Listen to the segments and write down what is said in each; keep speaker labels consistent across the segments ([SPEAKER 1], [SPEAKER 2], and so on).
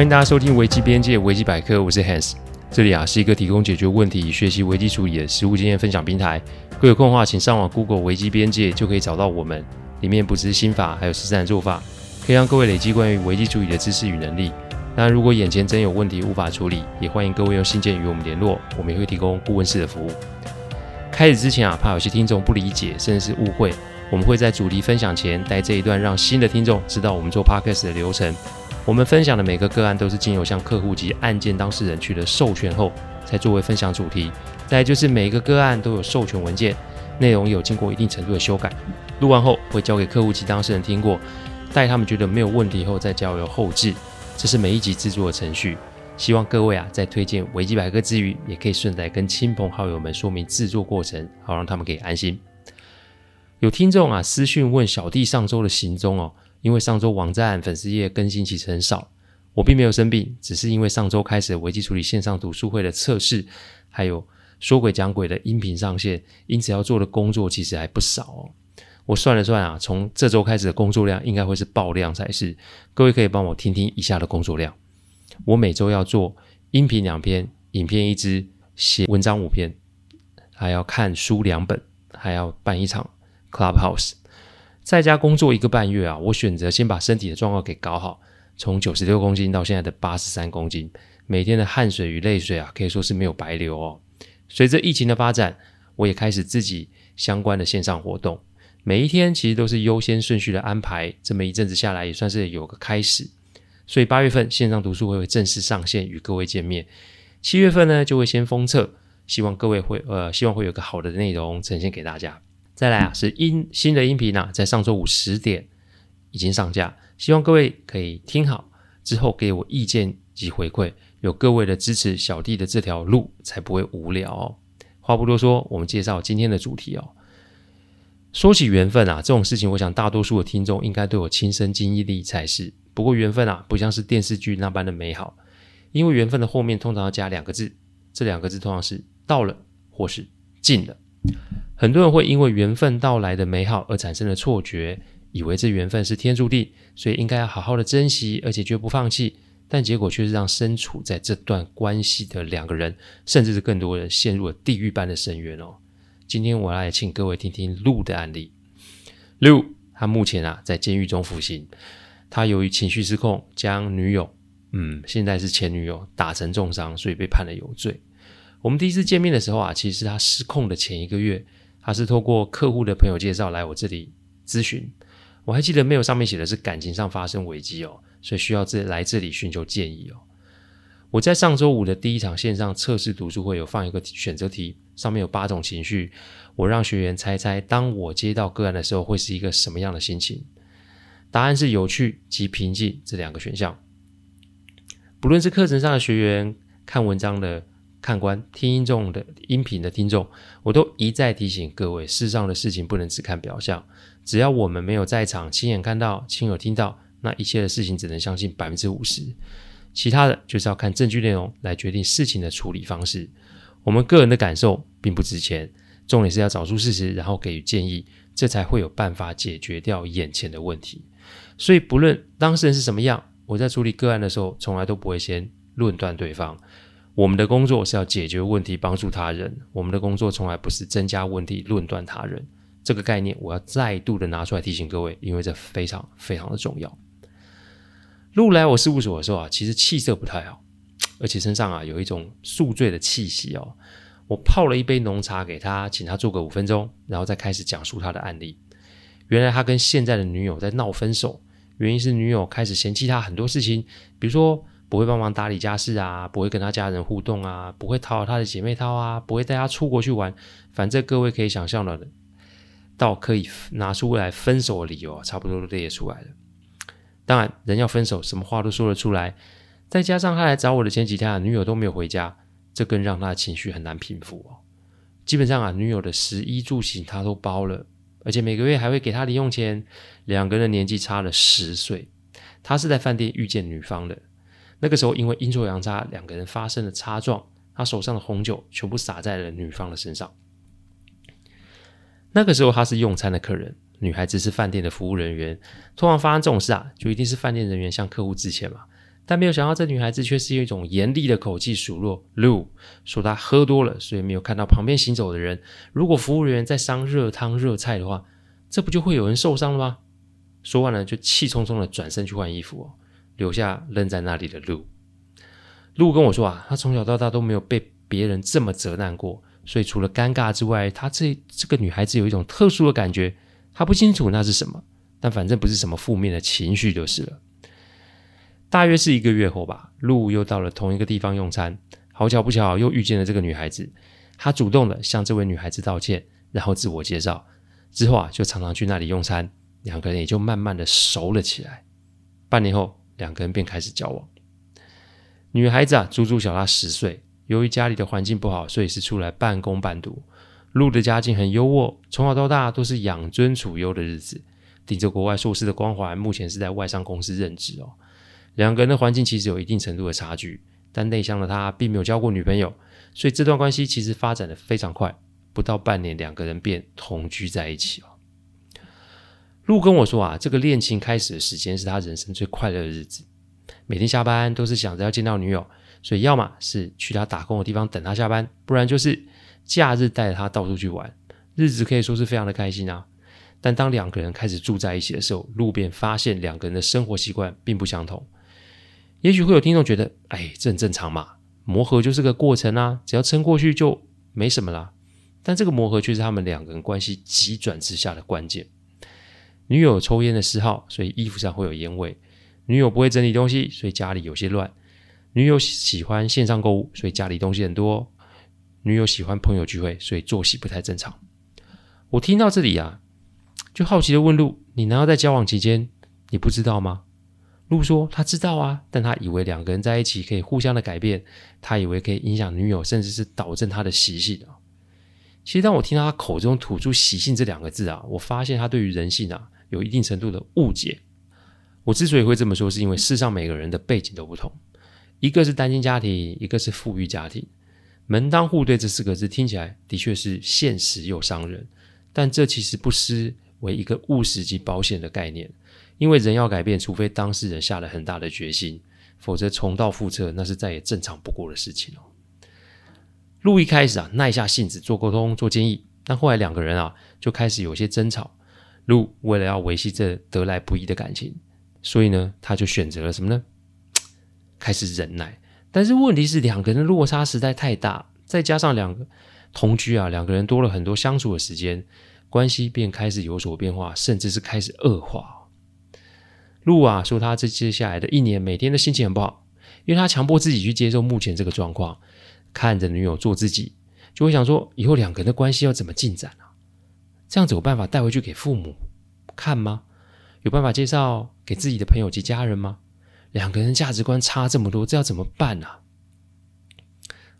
[SPEAKER 1] 欢迎大家收听危机边界危机百科，我是 Hans。这里啊是一个提供解决问题、学习危机处理的实务经验分享平台。各位有空的话，请上网 Google 危机边界，就可以找到我们。里面不只是心法，还有实战做法，可以让各位累积关于危机处理的知识与能力。当然，如果眼前真有问题无法处理，也欢迎各位用信件与我们联络，我们也会提供顾问式的服务。开始之前啊，怕有些听众不理解，甚至是误会，我们会在主题分享前带这一段，让新的听众知道我们做 Podcast 的流程。我们分享的每个个案都是经由向客户及案件当事人取得授权后，才作为分享主题。再就是每个个案都有授权文件，内容有经过一定程度的修改。录完后会交给客户及当事人听过，待他们觉得没有问题后再交由后置。这是每一集制作的程序。希望各位啊，在推荐维基百科之余，也可以顺带跟亲朋好友们说明制作过程，好让他们可以安心。有听众啊私讯问小弟上周的行踪哦。因为上周网站粉丝页更新其实很少，我并没有生病，只是因为上周开始危机处理线上读书会的测试，还有说鬼讲鬼的音频上线，因此要做的工作其实还不少。我算了算啊，从这周开始的工作量应该会是爆量才是。各位可以帮我听听以下的工作量：我每周要做音频两篇，影片一支，写文章五篇，还要看书两本，还要办一场 Clubhouse。在家工作一个半月啊，我选择先把身体的状况给搞好，从九十六公斤到现在的八十三公斤，每天的汗水与泪水啊，可以说是没有白流哦。随着疫情的发展，我也开始自己相关的线上活动，每一天其实都是优先顺序的安排。这么一阵子下来，也算是有个开始。所以八月份线上读书会会正式上线与各位见面，七月份呢就会先封测，希望各位会呃，希望会有个好的内容呈现给大家。再来啊，是音新的音频啊，在上周五十点已经上架，希望各位可以听好之后给我意见及回馈，有各位的支持，小弟的这条路才不会无聊哦。话不多说，我们介绍今天的主题哦。说起缘分啊，这种事情，我想大多数的听众应该都有亲身经历才是。不过缘分啊，不像是电视剧那般的美好，因为缘分的后面通常要加两个字，这两个字通常是到了或是尽了。很多人会因为缘分到来的美好而产生了错觉，以为这缘分是天注定，所以应该要好好的珍惜，而且绝不放弃。但结果却是让身处在这段关系的两个人，甚至是更多人陷入了地狱般的深渊哦。今天我来请各位听听路的案例。陆他目前啊在监狱中服刑，他由于情绪失控，将女友，嗯，现在是前女友打成重伤，所以被判了有罪。我们第一次见面的时候啊，其实是他失控的前一个月。他是透过客户的朋友介绍来我这里咨询，我还记得没有上面写的是感情上发生危机哦，所以需要这来这里寻求建议哦。我在上周五的第一场线上测试读书会有放一个选择题，上面有八种情绪，我让学员猜猜，当我接到个案的时候会是一个什么样的心情？答案是有趣及平静这两个选项。不论是课程上的学员，看文章的。看官、听众的音频的听众，我都一再提醒各位：世上的事情不能只看表象。只要我们没有在场，亲眼看到、亲耳听到，那一切的事情只能相信百分之五十。其他的就是要看证据内容来决定事情的处理方式。我们个人的感受并不值钱，重点是要找出事实，然后给予建议，这才会有办法解决掉眼前的问题。所以，不论当事人是什么样，我在处理个案的时候，从来都不会先论断对方。我们的工作是要解决问题，帮助他人。我们的工作从来不是增加问题，论断他人。这个概念，我要再度的拿出来提醒各位，因为这非常非常的重要。路来我事务所的时候啊，其实气色不太好，而且身上啊有一种宿醉的气息哦。我泡了一杯浓茶给他，请他坐个五分钟，然后再开始讲述他的案例。原来他跟现在的女友在闹分手，原因是女友开始嫌弃他很多事情，比如说。不会帮忙打理家事啊，不会跟他家人互动啊，不会讨好他的姐妹淘啊，不会带他出国去玩。反正各位可以想象的，到可以拿出来分手的理由，差不多都列出来了。当然，人要分手，什么话都说得出来。再加上他来找我的前几天啊，女友都没有回家，这更让他的情绪很难平复哦。基本上啊，女友的食衣住行他都包了，而且每个月还会给他零用钱。两个人年纪差了十岁，他是在饭店遇见女方的。那个时候，因为阴错阳差，两个人发生了擦撞，他手上的红酒全部洒在了女方的身上。那个时候他是用餐的客人，女孩子是饭店的服务人员。通常发生这种事啊，就一定是饭店人员向客户致歉嘛。但没有想到这女孩子却是用一种严厉的口气数落 Lu，，说她喝多了，所以没有看到旁边行走的人。如果服务人员在上热汤热菜的话，这不就会有人受伤了吗？说完了，就气冲冲的转身去换衣服哦，留下愣在那里的路。陆跟我说啊，他从小到大都没有被别人这么责难过，所以除了尴尬之外，他这这个女孩子有一种特殊的感觉，他不清楚那是什么，但反正不是什么负面的情绪就是了。大约是一个月后吧，路又到了同一个地方用餐，好巧不巧又遇见了这个女孩子，他主动的向这位女孩子道歉，然后自我介绍，之后啊就常常去那里用餐。两个人也就慢慢的熟了起来。半年后，两个人便开始交往。女孩子啊，足足小他十岁。由于家里的环境不好，所以是出来半工半读。陆的家境很优渥，从小到大都是养尊处优的日子，顶着国外硕士的光环，目前是在外商公司任职哦。两个人的环境其实有一定程度的差距，但内向的他并没有交过女朋友，所以这段关系其实发展的非常快，不到半年，两个人便同居在一起哦。路跟我说啊，这个恋情开始的时间是他人生最快乐的日子。每天下班都是想着要见到女友，所以要么是去他打工的地方等他下班，不然就是假日带着他到处去玩，日子可以说是非常的开心啊。但当两个人开始住在一起的时候，路便发现两个人的生活习惯并不相同。也许会有听众觉得，哎，这很正常嘛，磨合就是个过程啊，只要撑过去就没什么啦。但这个磨合却是他们两个人关系急转直下的关键。女友抽烟的嗜好，所以衣服上会有烟味；女友不会整理东西，所以家里有些乱；女友喜欢线上购物，所以家里东西很多；女友喜欢朋友聚会，所以作息不太正常。我听到这里啊，就好奇的问路：“你难道在交往期间你不知道吗？”路说：“他知道啊，但他以为两个人在一起可以互相的改变，他以为可以影响女友，甚至是导正他的习性。其实当我听到他口中吐出‘习性’这两个字啊，我发现他对于人性啊。”有一定程度的误解。我之所以会这么说，是因为世上每个人的背景都不同，一个是单亲家庭，一个是富裕家庭。门当户对这四个字听起来的确是现实又伤人，但这其实不失为一个务实及保险的概念。因为人要改变，除非当事人下了很大的决心，否则重蹈覆辙，那是再也正常不过的事情哦。路一开始啊，耐下性子做沟通、做建议，但后来两个人啊，就开始有些争吵。路为了要维系这得来不易的感情，所以呢，他就选择了什么呢？开始忍耐。但是问题是，两个人的落差实在太大，再加上两个同居啊，两个人多了很多相处的时间，关系便开始有所变化，甚至是开始恶化。路啊，说他这接下来的一年，每天的心情很不好，因为他强迫自己去接受目前这个状况，看着女友做自己，就会想说，以后两个人的关系要怎么进展啊？这样子有办法带回去给父母看吗？有办法介绍给自己的朋友及家人吗？两个人价值观差这么多，这要怎么办啊？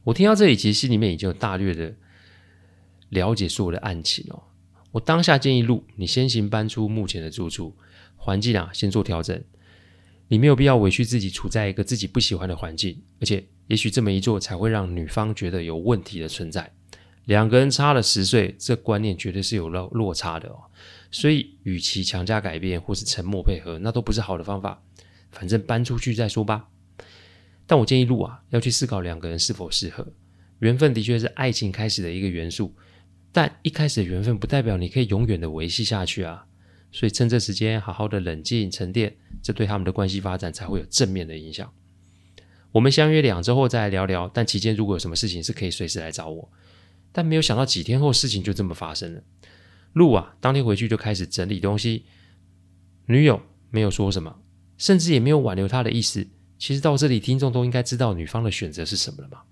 [SPEAKER 1] 我听到这里，其实心里面已经有大略的了解所有的案情哦。我当下建议路，你先行搬出目前的住处，环境啊，先做调整。你没有必要委屈自己处在一个自己不喜欢的环境，而且也许这么一做，才会让女方觉得有问题的存在。两个人差了十岁，这观念绝对是有落落差的哦。所以，与其强加改变或是沉默配合，那都不是好的方法。反正搬出去再说吧。但我建议路啊，要去思考两个人是否适合。缘分的确是爱情开始的一个元素，但一开始的缘分不代表你可以永远的维系下去啊。所以，趁这时间好好的冷静沉淀，这对他们的关系发展才会有正面的影响。我们相约两周后再来聊聊，但期间如果有什么事情，是可以随时来找我。但没有想到几天后事情就这么发生了。陆啊，当天回去就开始整理东西，女友没有说什么，甚至也没有挽留他的意思。其实到这里，听众都应该知道女方的选择是什么了吧？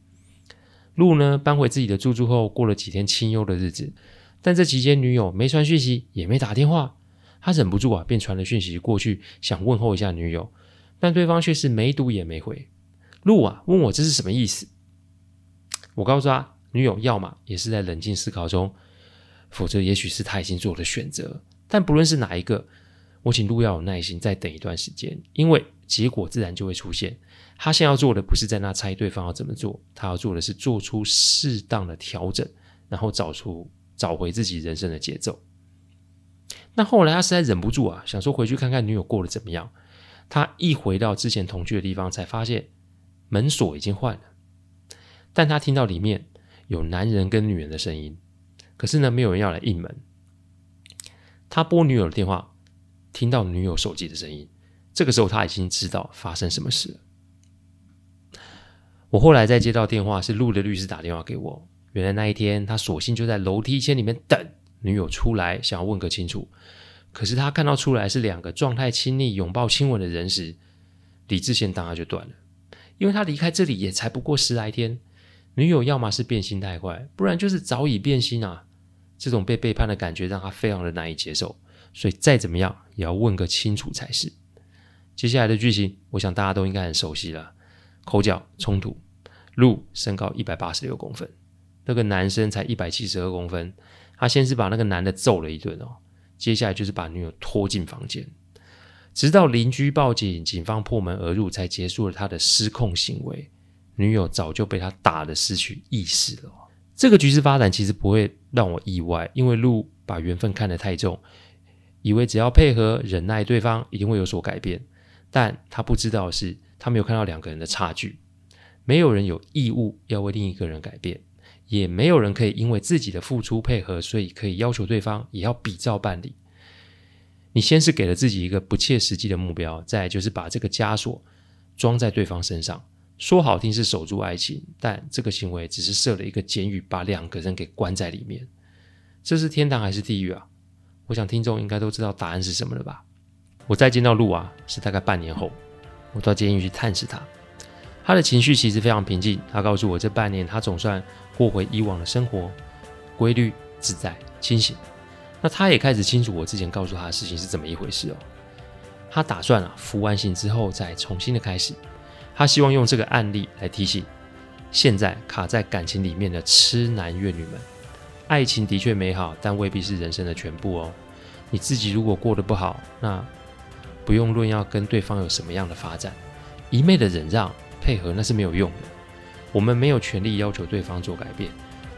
[SPEAKER 1] 陆呢，搬回自己的住处后，过了几天清幽的日子。但这期间，女友没传讯息，也没打电话，他忍不住啊，便传了讯息过去，想问候一下女友，但对方却是没读也没回。陆啊，问我这是什么意思？我告诉他。女友要么也是在冷静思考中，否则也许是他已经做了选择。但不论是哪一个，我请陆要有耐心，再等一段时间，因为结果自然就会出现。他现在要做的不是在那猜对方要怎么做，他要做的是做出适当的调整，然后找出找回自己人生的节奏。那后来他实在忍不住啊，想说回去看看女友过得怎么样。他一回到之前同居的地方，才发现门锁已经换了，但他听到里面有男人跟女人的声音，可是呢，没有人要来应门。他拨女友的电话，听到女友手机的声音，这个时候他已经知道发生什么事了。我后来再接到电话，是陆的律师打电话给我。原来那一天，他索性就在楼梯间里面等女友出来，想要问个清楚。可是他看到出来是两个状态亲密、拥抱亲吻的人时，理智线当然就断了。因为他离开这里也才不过十来天，女友要么是变心太快，不然就是早已变心啊。这种被背叛的感觉让他非常的难以接受，所以再怎么样也要问个清楚才是。接下来的剧情，我想大家都应该很熟悉了。口角冲突，陆身高一百八十六公分，那个男生才一百七十二公分。他先是把那个男的揍了一顿哦，接下来就是把女友拖进房间，直到邻居报警，警方破门而入，才结束了他的失控行为。女友早就被他打得失去意识了。这个局势发展其实不会让我意外，因为路把缘分看得太重，以为只要配合忍耐对方，一定会有所改变。但他不知道的是，他没有看到两个人的差距。没有人有义务要为另一个人改变，也没有人可以因为自己的付出配合，所以可以要求对方也要比照办理。你先是给了自己一个不切实际的目标，再就是把这个枷锁装在对方身上。说好听是守住爱情，但这个行为只是设了一个监狱，把两个人给关在里面。这是天堂还是地狱啊？我想听众应该都知道答案是什么了吧？我再见到陆啊，是大概半年后，我到监狱去探视他。他的情绪其实非常平静。他告诉我，这半年他总算过回以往的生活，规律、自在、清醒。那他也开始清楚我之前告诉他的事情是怎么一回事哦。他打算啊，服完刑之后再重新的开始。他希望用这个案例来提醒现在卡在感情里面的痴男怨女们：爱情的确美好，但未必是人生的全部哦。你自己如果过得不好，那不用论要跟对方有什么样的发展，一昧的忍让配合那是没有用的。我们没有权利要求对方做改变，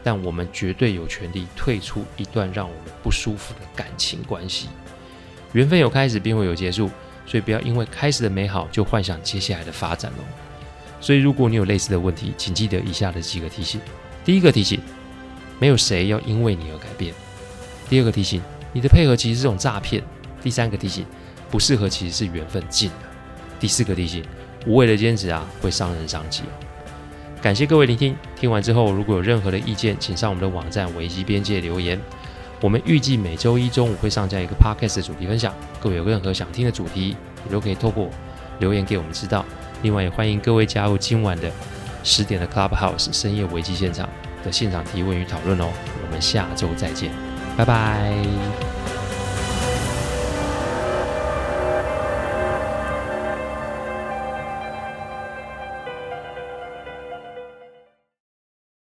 [SPEAKER 1] 但我们绝对有权利退出一段让我们不舒服的感情关系。缘分有开始，便会有结束，所以不要因为开始的美好就幻想接下来的发展哦。所以，如果你有类似的问题，请记得以下的几个提醒：第一个提醒，没有谁要因为你而改变；第二个提醒，你的配合其实是种诈骗；第三个提醒。不适合其实是缘分尽了。第四个提醒：无谓的坚持啊，会伤人伤己。感谢各位聆听，听完之后如果有任何的意见，请上我们的网站危机边界留言。我们预计每周一中午会上架一个 podcast 的主题分享，各位有任何想听的主题，也都可以透过留言给我们知道。另外也欢迎各位加入今晚的十点的 Clubhouse 深夜危机现场的现场提问与讨论哦。我们下周再见，拜拜。